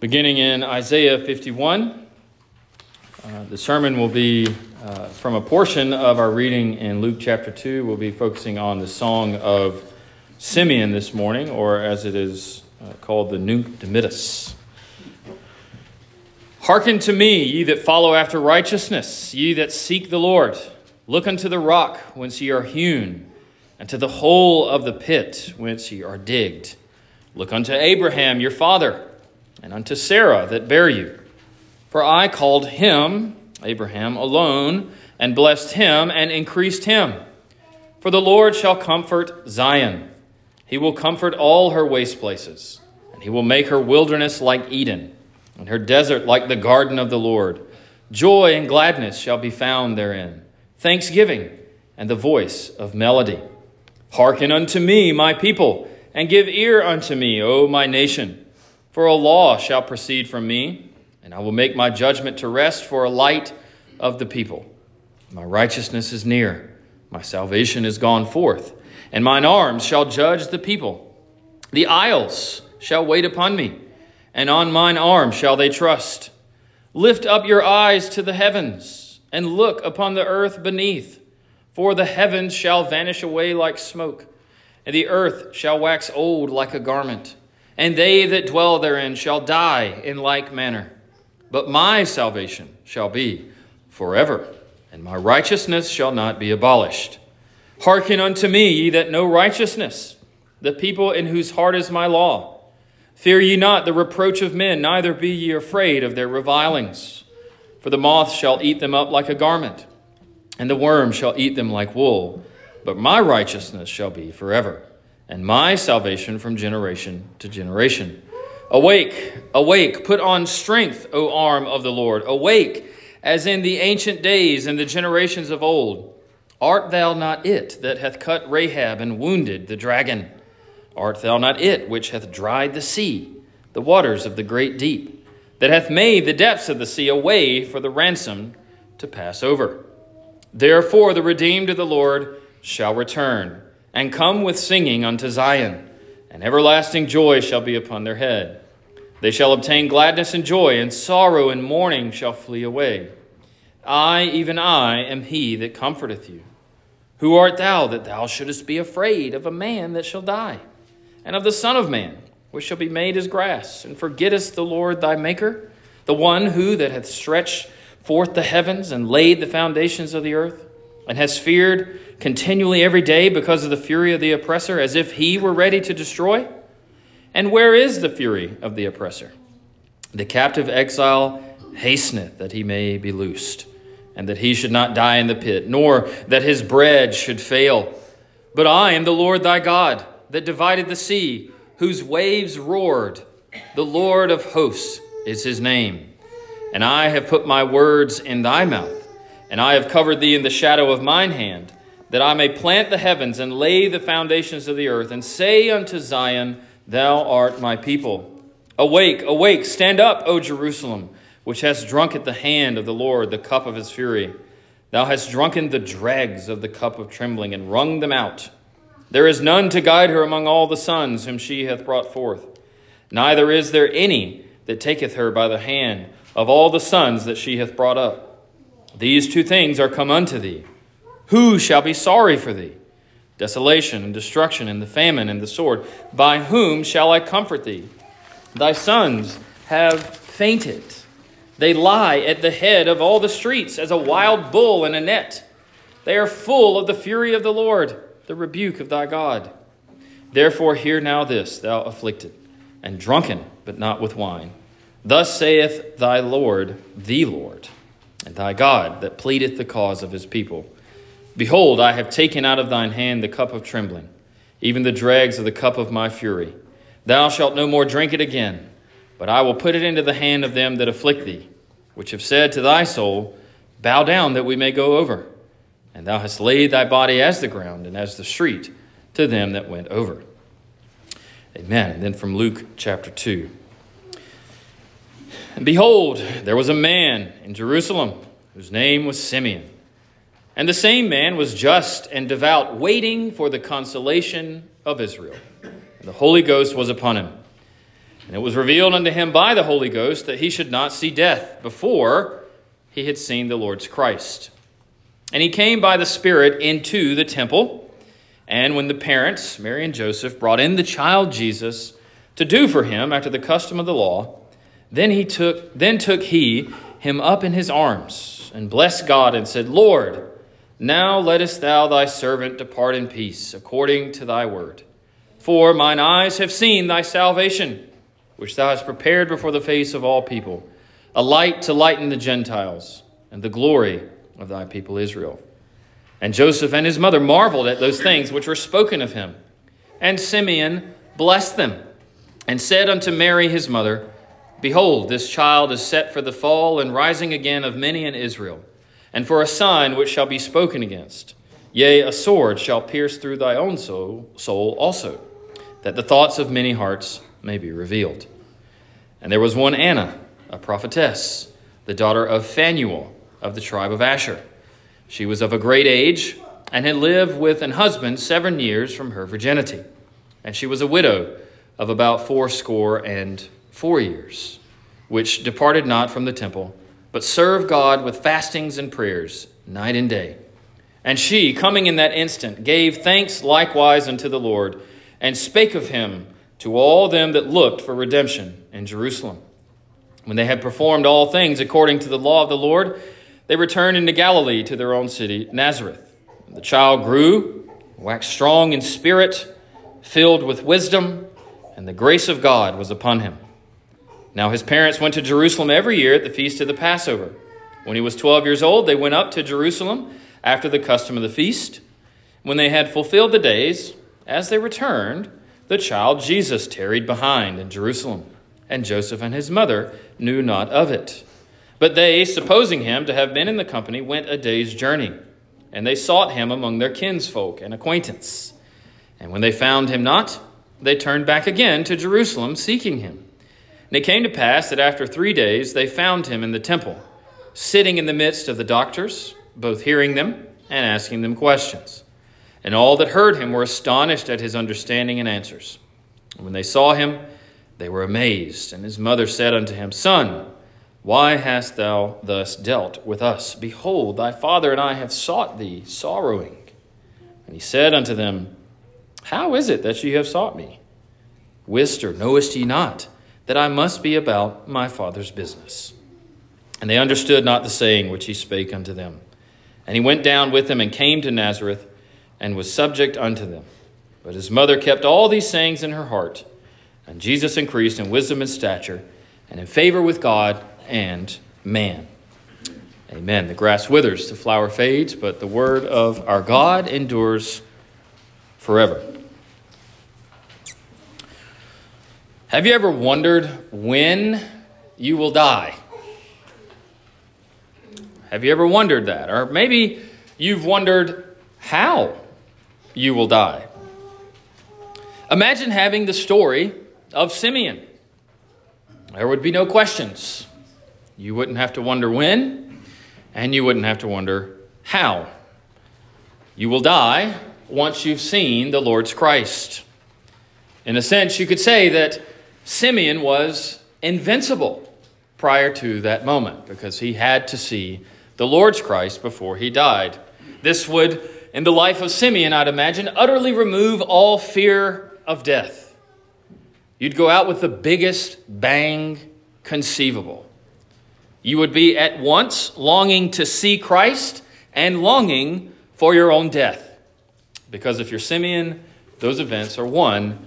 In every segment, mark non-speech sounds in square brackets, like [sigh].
beginning in Isaiah 51. Uh, the sermon will be uh, from a portion of our reading in Luke chapter 2. We'll be focusing on the song of Simeon this morning, or as it is uh, called, the Nunc Dimittis. Hearken to me, ye that follow after righteousness, ye that seek the Lord. Look unto the rock whence ye are hewn, and to the hole of the pit whence ye are digged. Look unto Abraham your father and unto Sarah that bare you. For I called him, Abraham, alone, and blessed him, and increased him. For the Lord shall comfort Zion. He will comfort all her waste places, and he will make her wilderness like Eden, and her desert like the garden of the Lord. Joy and gladness shall be found therein, thanksgiving and the voice of melody. Hearken unto me, my people, and give ear unto me, O my nation. For a law shall proceed from me, and I will make my judgment to rest for a light of the people. My righteousness is near, my salvation is gone forth, and mine arms shall judge the people. The isles shall wait upon me, and on mine arm shall they trust. Lift up your eyes to the heavens, and look upon the earth beneath, for the heavens shall vanish away like smoke, and the earth shall wax old like a garment and they that dwell therein shall die in like manner. But my salvation shall be forever, and my righteousness shall not be abolished. Hearken unto me, ye that know righteousness, the people in whose heart is my law. Fear ye not the reproach of men, neither be ye afraid of their revilings. For the moth shall eat them up like a garment, and the worm shall eat them like wool. But my righteousness shall be forever and my salvation from generation to generation. Awake, awake, put on strength, O arm of the Lord. Awake, as in the ancient days and the generations of old. Art thou not it that hath cut Rahab and wounded the dragon? Art thou not it which hath dried the sea, the waters of the great deep, that hath made the depths of the sea a way for the ransom to pass over? Therefore the redeemed of the Lord shall return and come with singing unto Zion, and everlasting joy shall be upon their head. They shall obtain gladness and joy, and sorrow and mourning shall flee away. I, even I, am he that comforteth you. Who art thou that thou shouldest be afraid of a man that shall die, and of the Son of Man, which shall be made as grass, and forgettest the Lord thy Maker, the one who that hath stretched forth the heavens and laid the foundations of the earth, and has feared continually every day because of the fury of the oppressor, as if he were ready to destroy? And where is the fury of the oppressor? The captive exile hasteneth that he may be loosed, and that he should not die in the pit, nor that his bread should fail. But I am the Lord thy God, that divided the sea, whose waves roared. The Lord of hosts is his name. And I have put my words in thy mouth, and I have covered thee in the shadow of mine hand that I may plant the heavens and lay the foundations of the earth, and say unto Zion, Thou art my people. Awake, awake, stand up, O Jerusalem, which hast drunk at the hand of the Lord the cup of his fury. Thou hast drunken the dregs of the cup of trembling, and wrung them out. There is none to guide her among all the sons whom she hath brought forth. Neither is there any that taketh her by the hand of all the sons that she hath brought up. These two things are come unto thee who shall be sorry for thee? Desolation and destruction and the famine and the sword. By whom shall I comfort thee? Thy sons have fainted. They lie at the head of all the streets as a wild bull in a net. They are full of the fury of the Lord, the rebuke of thy God. Therefore, hear now this, thou afflicted, and drunken, but not with wine. Thus saith thy Lord, the Lord, thy God, that pleadeth the cause of his people. Behold, I have taken out of thine hand the cup of trembling, even the dregs of the cup of my fury. Thou shalt no more drink it again, but I will put it into the hand of them that afflict thee, which have said to thy soul, Bow down that we may go over. And thou hast laid thy body as the ground and as the street to them that went over. Amen. And then from Luke chapter 2. And behold, there was a man in Jerusalem whose name was Simeon. And the same man was just and devout, waiting for the consolation of Israel. And the Holy Ghost was upon him. And it was revealed unto him by the Holy Ghost that he should not see death before he had seen the Lord's Christ. And he came by the Spirit into the temple. And when the parents, Mary and Joseph, brought in the child Jesus to do for him after the custom of the law, then he took then took he him up in his arms and blessed God and said, Lord, now lettest thou thy servant depart in peace, according to thy word. For mine eyes have seen thy salvation which thou hast prepared before the face of all people, a light to lighten the Gentiles, and the glory of thy people Israel. And Joseph and his mother marveled at those things which were spoken of him. And Simeon blessed them, and said unto Mary his mother, Behold, this child is set for the fall and rising again of many in Israel, and for a sign which shall be spoken against. Yea, a sword shall pierce through thy own soul, also, that the thoughts of many hearts may be revealed. And there was one Anna, a prophetess, the daughter of Phanuel of the tribe of Asher. She was of a great age and had lived with an husband seven years from her virginity. And she was a widow of about fourscore and four years, which departed not from the temple, but served God with fastings and prayers night and day. And she, coming in that instant, gave thanks likewise unto the Lord, and spake of him to all them that looked for redemption in Jerusalem. When they had performed all things according to the law of the Lord, they returned into Galilee to their own city, Nazareth. The child grew, waxed strong in spirit, filled with wisdom, and the grace of God was upon him. Now his parents went to Jerusalem every year at the feast of the Passover. When he was twelve years old, they went up to Jerusalem after the custom of the feast. When they had fulfilled the days, as they returned, the child Jesus tarried behind in Jerusalem, and Joseph and his mother knew not of it. But they, supposing him to have been in the company, went a day's journey, and they sought him among their kinsfolk and acquaintance. And when they found him not, they turned back again to Jerusalem, seeking him. And it came to pass that after three days they found him in the temple, sitting in the midst of the doctors, both hearing them and asking them questions. And all that heard him were astonished at his understanding and answers. And when they saw him, they were amazed. And his mother said unto him, Son, why hast thou thus dealt with us? Behold, thy father and I have sought thee, sorrowing. And he said unto them, How is it that ye have sought me? Wist or knowest ye not that I must be about my father's business? And they understood not the saying which he spake unto them. And he went down with them and came to Nazareth and was subject unto them. But his mother kept all these sayings in her heart. And Jesus increased in wisdom and stature and in favor with God and man. Amen. The grass withers, the flower fades, but the word of our God endures forever. Have you ever wondered when you will die? Have you ever wondered that? Or maybe you've wondered how you will die. Imagine having the story of Simeon. There would be no questions. You wouldn't have to wonder when, and you wouldn't have to wonder how. You will die once you've seen the Lord's Christ. In a sense, you could say that Simeon was invincible prior to that moment because he had to see the Lord's Christ before he died. This would in the life of Simeon, I'd imagine, utterly remove all fear of death. You'd go out with the biggest bang conceivable. You would be at once longing to see Christ and longing for your own death. Because if you're Simeon, those events are one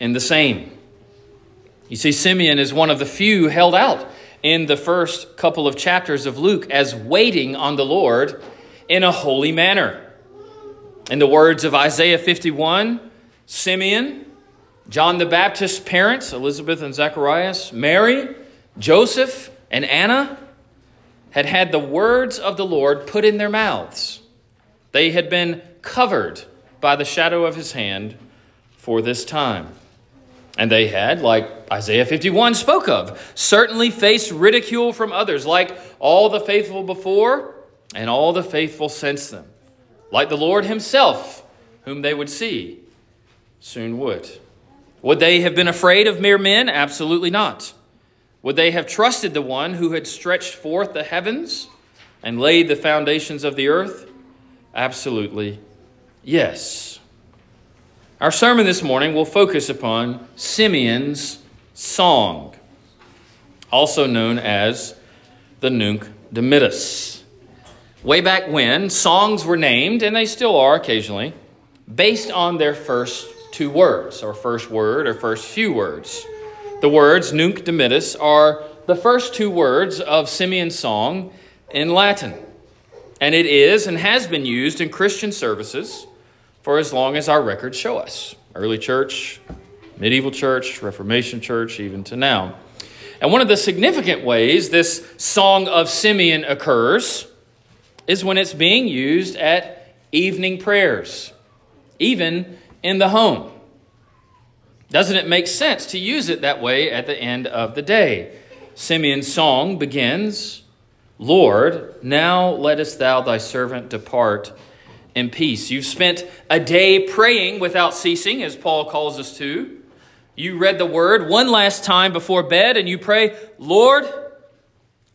in the same. You see, Simeon is one of the few held out in the first couple of chapters of Luke as waiting on the Lord in a holy manner. In the words of Isaiah 51, Simeon, John the Baptist's parents, Elizabeth and Zacharias, Mary, Joseph, and Anna, had had the words of the Lord put in their mouths. They had been covered by the shadow of his hand for this time. And they had, like Isaiah 51 spoke of, certainly faced ridicule from others, like all the faithful before and all the faithful since them like the Lord Himself, whom they would see soon would. Would they have been afraid of mere men? Absolutely not. Would they have trusted the one who had stretched forth the heavens and laid the foundations of the earth? Absolutely yes. Our sermon this morning will focus upon Simeon's song, also known as the Nunc Dimittis. Way back when, songs were named, and they still are occasionally, based on their first two words, or first word, or first few words. The words Nunc Dimittis are the first two words of Simeon's song in Latin. And it is and has been used in Christian services for as long as our records show us early church, medieval church, Reformation church, even to now. And one of the significant ways this song of Simeon occurs is when it's being used at evening prayers, even in the home. Doesn't it make sense to use it that way at the end of the day? Simeon's song begins Lord, now lettest thou thy servant depart in peace. You've spent a day praying without ceasing, as Paul calls us to. You read the word one last time before bed, and you pray, Lord,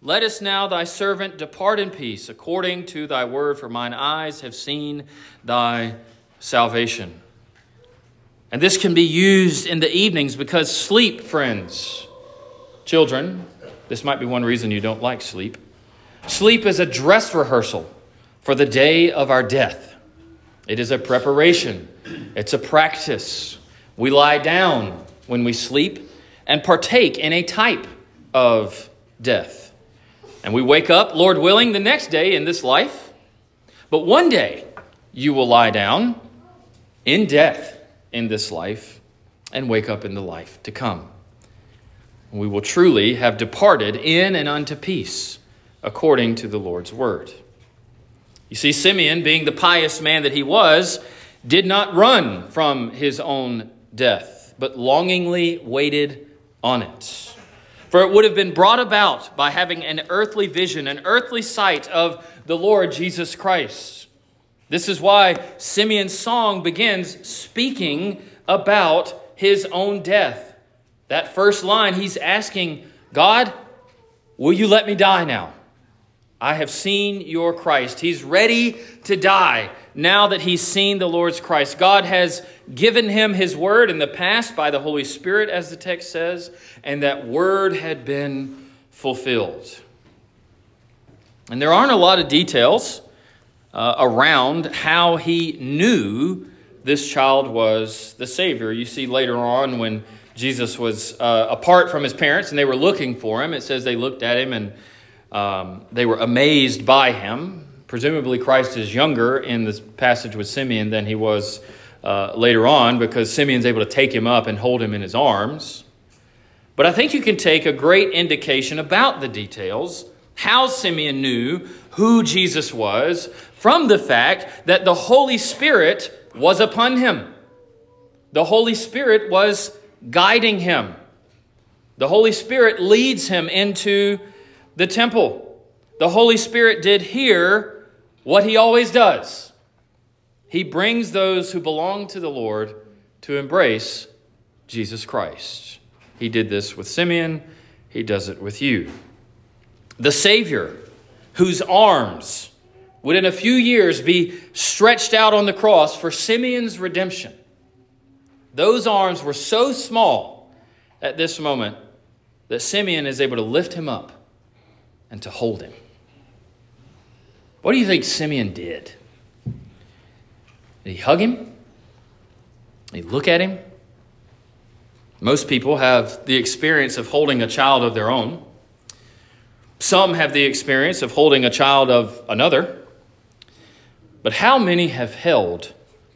let us now thy servant depart in peace, according to thy word, for mine eyes have seen thy salvation. And this can be used in the evenings because sleep, friends, children, this might be one reason you don't like sleep. Sleep is a dress rehearsal for the day of our death. It is a preparation, it's a practice. We lie down when we sleep and partake in a type of death. And we wake up, Lord willing, the next day in this life. But one day you will lie down in death in this life and wake up in the life to come. We will truly have departed in and unto peace according to the Lord's word. You see, Simeon, being the pious man that he was, did not run from his own death, but longingly waited on it. For it would have been brought about by having an earthly vision, an earthly sight of the Lord Jesus Christ. This is why Simeon's song begins speaking about his own death. That first line, he's asking, God, will you let me die now? I have seen your Christ. He's ready to die now that he's seen the Lord's Christ. God has given him his word in the past by the Holy Spirit, as the text says, and that word had been fulfilled. And there aren't a lot of details uh, around how he knew this child was the Savior. You see later on when Jesus was uh, apart from his parents and they were looking for him, it says they looked at him and um, they were amazed by him. Presumably, Christ is younger in this passage with Simeon than he was uh, later on because Simeon's able to take him up and hold him in his arms. But I think you can take a great indication about the details, how Simeon knew who Jesus was, from the fact that the Holy Spirit was upon him. The Holy Spirit was guiding him. The Holy Spirit leads him into the temple. The Holy Spirit did here what he always does he brings those who belong to the Lord to embrace Jesus Christ. He did this with Simeon, he does it with you. The Savior, whose arms would in a few years be stretched out on the cross for Simeon's redemption. Those arms were so small at this moment that Simeon is able to lift him up and to hold him. What do you think Simeon did? Did he hug him? Did he look at him? Most people have the experience of holding a child of their own. Some have the experience of holding a child of another. But how many have held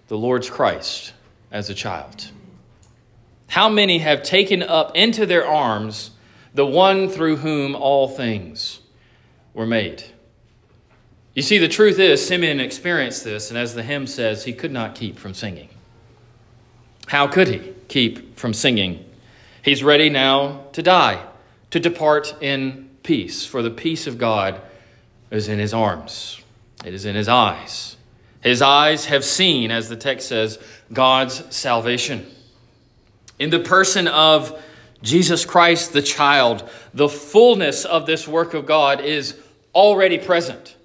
the Lord's Christ as a child? How many have taken up into their arms the one through whom all things were made? You see, the truth is, Simeon experienced this, and as the hymn says, he could not keep from singing. How could he keep from singing? He's ready now to die, to depart in peace, for the peace of God is in his arms, it is in his eyes. His eyes have seen, as the text says, God's salvation. In the person of Jesus Christ, the child, the fullness of this work of God is already present.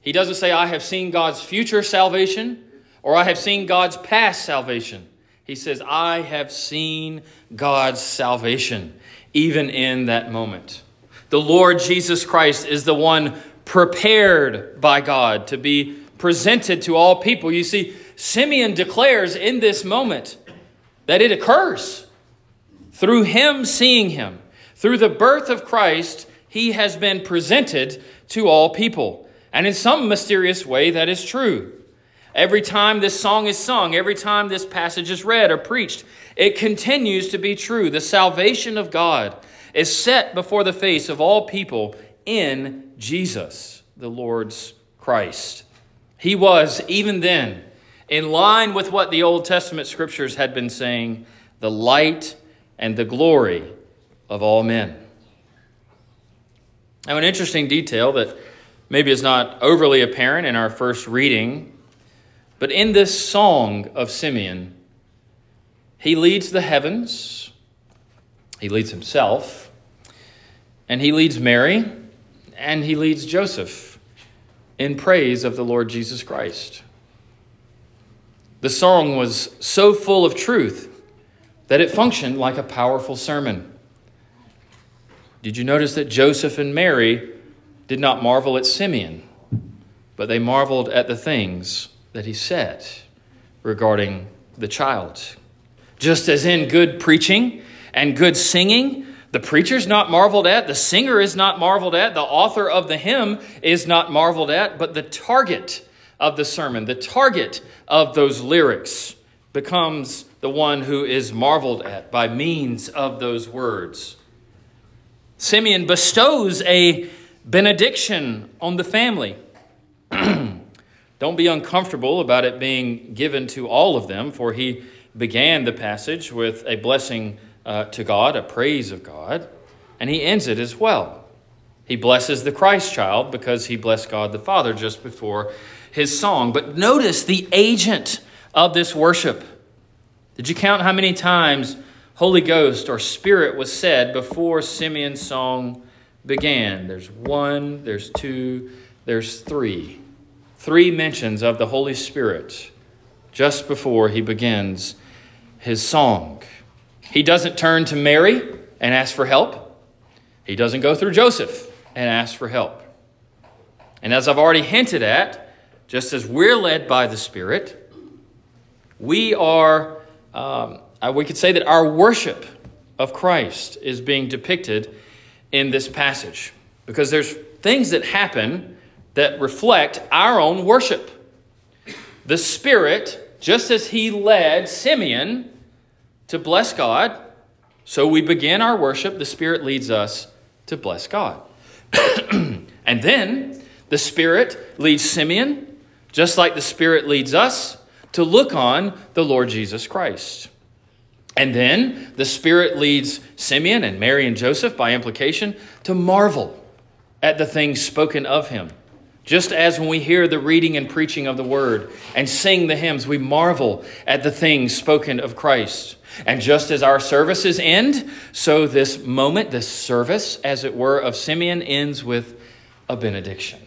He doesn't say, I have seen God's future salvation or I have seen God's past salvation. He says, I have seen God's salvation, even in that moment. The Lord Jesus Christ is the one prepared by God to be presented to all people. You see, Simeon declares in this moment that it occurs. Through him seeing him, through the birth of Christ, he has been presented to all people. And in some mysterious way, that is true. Every time this song is sung, every time this passage is read or preached, it continues to be true. The salvation of God is set before the face of all people in Jesus, the Lord's Christ. He was, even then, in line with what the Old Testament scriptures had been saying, the light and the glory of all men. Now, an interesting detail that maybe is not overly apparent in our first reading but in this song of Simeon, he leads the heavens, he leads himself, and he leads Mary, and he leads Joseph in praise of the Lord Jesus Christ. The song was so full of truth that it functioned like a powerful sermon. Did you notice that Joseph and Mary did not marvel at Simeon, but they marveled at the things that he said regarding the child. Just as in good preaching and good singing, the preacher's not marveled at, the singer is not marveled at, the author of the hymn is not marveled at, but the target of the sermon, the target of those lyrics becomes the one who is marveled at by means of those words. Simeon bestows a benediction on the family. [clears throat] Don't be uncomfortable about it being given to all of them, for he began the passage with a blessing uh, to God, a praise of God, and he ends it as well. He blesses the Christ child because he blessed God the Father just before his song. But notice the agent of this worship. Did you count how many times Holy Ghost or Spirit was said before Simeon's song began? There's one, there's two, there's three three mentions of the Holy Spirit just before he begins his song. He doesn't turn to Mary and ask for help, he doesn't go through Joseph and ask for help. And as I've already hinted at, just as we're led by the Spirit, we are, um, uh, we could say that our worship of Christ is being depicted in this passage because there's things that happen that reflect our own worship. The Spirit, just as He led Simeon to bless God, so we begin our worship, the Spirit leads us to bless God. [clears throat] and then the Spirit leads Simeon, just like the Spirit leads us, to look on the Lord Jesus Christ. And then the Spirit leads Simeon and Mary and Joseph, by implication, to marvel at the things spoken of him. Just as when we hear the reading and preaching of the word and sing the hymns, we marvel at the things spoken of Christ. And just as our services end, so this moment, this service, as it were, of Simeon ends with a benediction.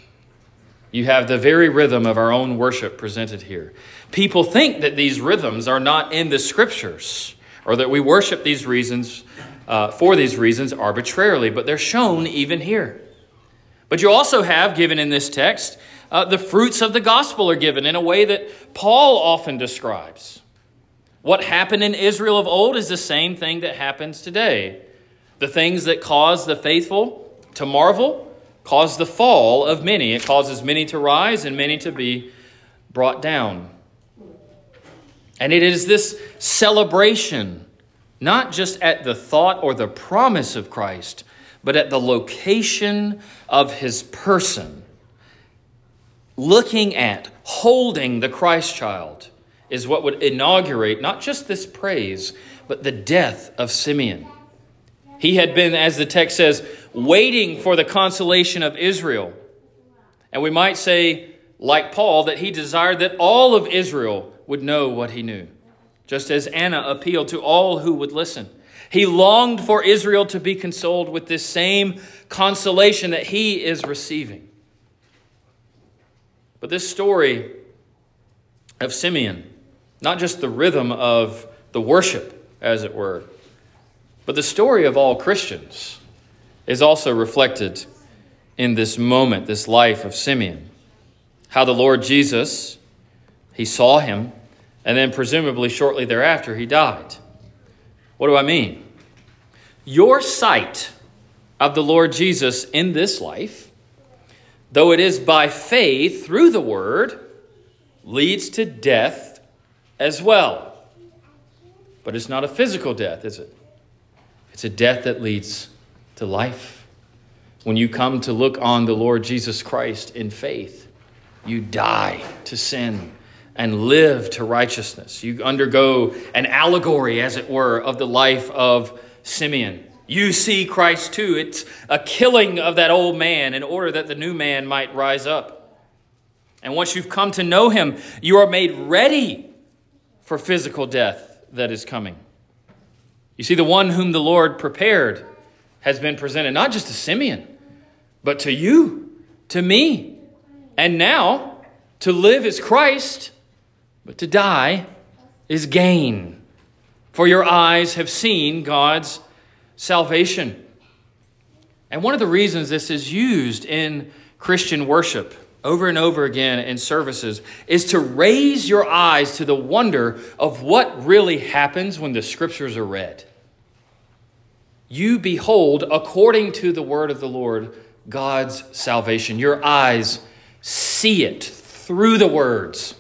You have the very rhythm of our own worship presented here. People think that these rhythms are not in the scriptures or that we worship these reasons uh, for these reasons arbitrarily, but they're shown even here. But you also have given in this text uh, the fruits of the gospel are given in a way that Paul often describes. What happened in Israel of old is the same thing that happens today. The things that cause the faithful to marvel cause the fall of many. It causes many to rise and many to be brought down. And it is this celebration, not just at the thought or the promise of Christ, but at the location of his person. Looking at, holding the Christ child is what would inaugurate not just this praise, but the death of Simeon. He had been, as the text says, waiting for the consolation of Israel. And we might say, like Paul, that he desired that all of Israel would know what he knew. just as Anna appealed to all who would listen. He longed for Israel to be consoled with this same consolation that he is receiving. But this story of Simeon, not just the rhythm of the worship, as it were, but the story of all Christians is also reflected in this moment, this life of Simeon. How the Lord Jesus, he saw him, and then presumably shortly thereafter, he died. What do I mean? Your sight of the Lord Jesus in this life, though it is by faith through the word, leads to death as well. But it's not a physical death, is it? It's a death that leads to life. When you come to look on the Lord Jesus Christ in faith, you die to sin and live to righteousness. You undergo an allegory, as it were, of the life of Simeon. You see Christ too. It's a killing of that old man in order that the new man might rise up. And once you've come to know him, you are made ready for physical death that is coming. You see, the one whom the Lord prepared has been presented not just to Simeon, but to you, to me. And now, to live is Christ but to die is gain. For your eyes have seen God's salvation. And one of the reasons this is used in Christian worship over and over again in services is to raise your eyes to the wonder of what really happens when the scriptures are read. You behold, according to the word of the Lord, God's salvation. Your eyes see it through the words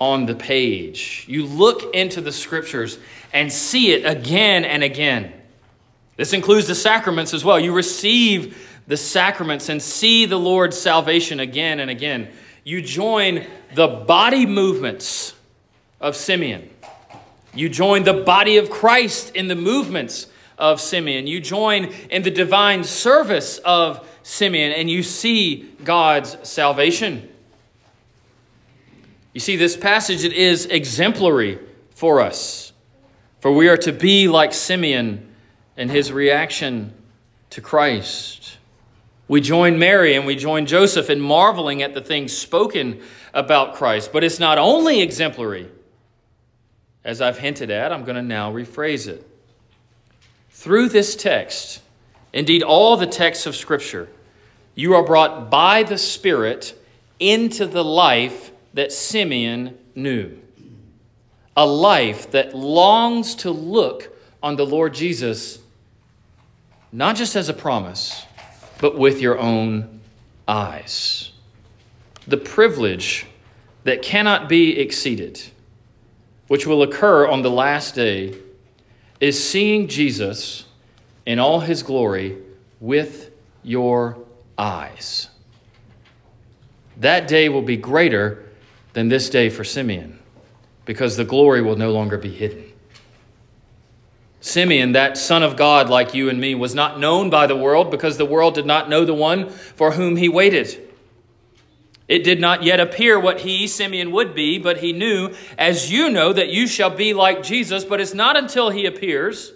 on the page. You look into the scriptures and see it again and again. This includes the sacraments as well. You receive the sacraments and see the Lord's salvation again and again. You join the body movements of Simeon. You join the body of Christ in the movements of Simeon. You join in the divine service of Simeon and you see God's salvation. You see, this passage it is exemplary for us. For we are to be like Simeon in his reaction to Christ. We join Mary and we join Joseph in marveling at the things spoken about Christ. But it's not only exemplary. As I've hinted at, I'm going to now rephrase it. Through this text, indeed all the texts of Scripture, you are brought by the Spirit into the life that Simeon knew a life that longs to look on the Lord Jesus not just as a promise, but with your own eyes. The privilege that cannot be exceeded, which will occur on the last day, is seeing Jesus in all his glory with your eyes. That day will be greater than this day for Simeon, because the glory will no longer be hidden. Simeon, that son of God like you and me, was not known by the world because the world did not know the one for whom he waited. It did not yet appear what he, Simeon, would be, but he knew, as you know, that you shall be like Jesus. But it's not until he appears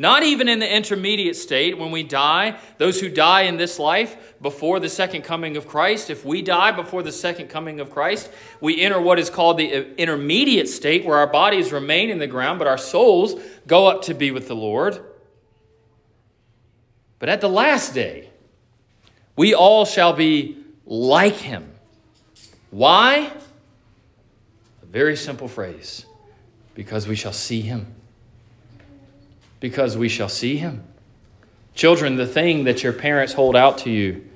not even in the intermediate state when we die, those who die in this life before the second coming of Christ, if we die before the second coming of Christ, we enter what is called the uh, intermediate state where our bodies remain in the ground, but our souls go up to be with the Lord. But at the last day, we all shall be like him. Why? A very simple phrase because we shall see him because we shall see him. Children, the thing that your parents hold out to you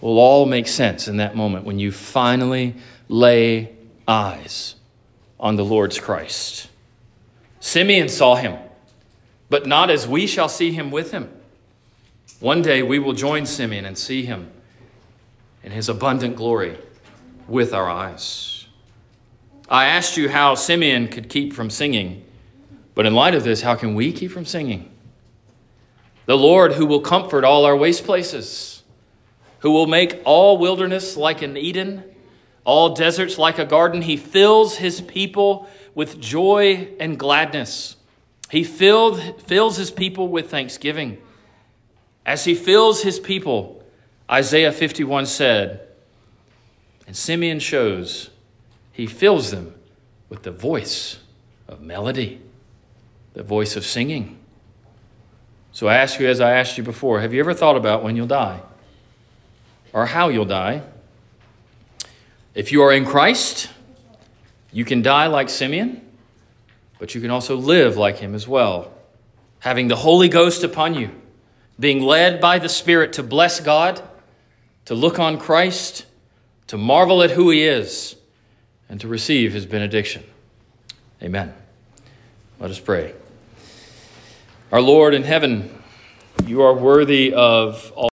will all make sense in that moment when you finally lay eyes on the Lord's Christ. Simeon saw him, but not as we shall see him with him. One day we will join Simeon and see him in his abundant glory with our eyes. I asked you how Simeon could keep from singing. But in light of this, how can we keep from singing? The Lord who will comfort all our waste places, who will make all wilderness like an Eden, all deserts like a garden. He fills his people with joy and gladness. He filled, fills his people with thanksgiving. As he fills his people, Isaiah 51 said, and Simeon shows he fills them with the voice of melody, the voice of singing. So I ask you, as I asked you before, have you ever thought about when you'll die or how you'll die? If you are in Christ, you can die like Simeon, but you can also live like him as well, having the Holy Ghost upon you, being led by the Spirit to bless God, to look on Christ, to marvel at who he is, and to receive his benediction. Amen. Let us pray. Our Lord in heaven, you are worthy of all.